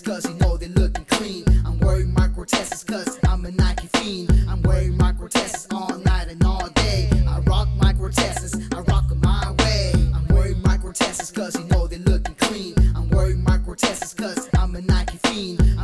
cuz you know they looking clean. I'm wearing micro cuz I'm a Nike fiend. I'm wearing my Cortezes all night and all day. I rock my Cortezes. I rock them my way. I'm wearing micro cuz you know they looking clean. I'm wearing micro cuz I'm a Nike fiend.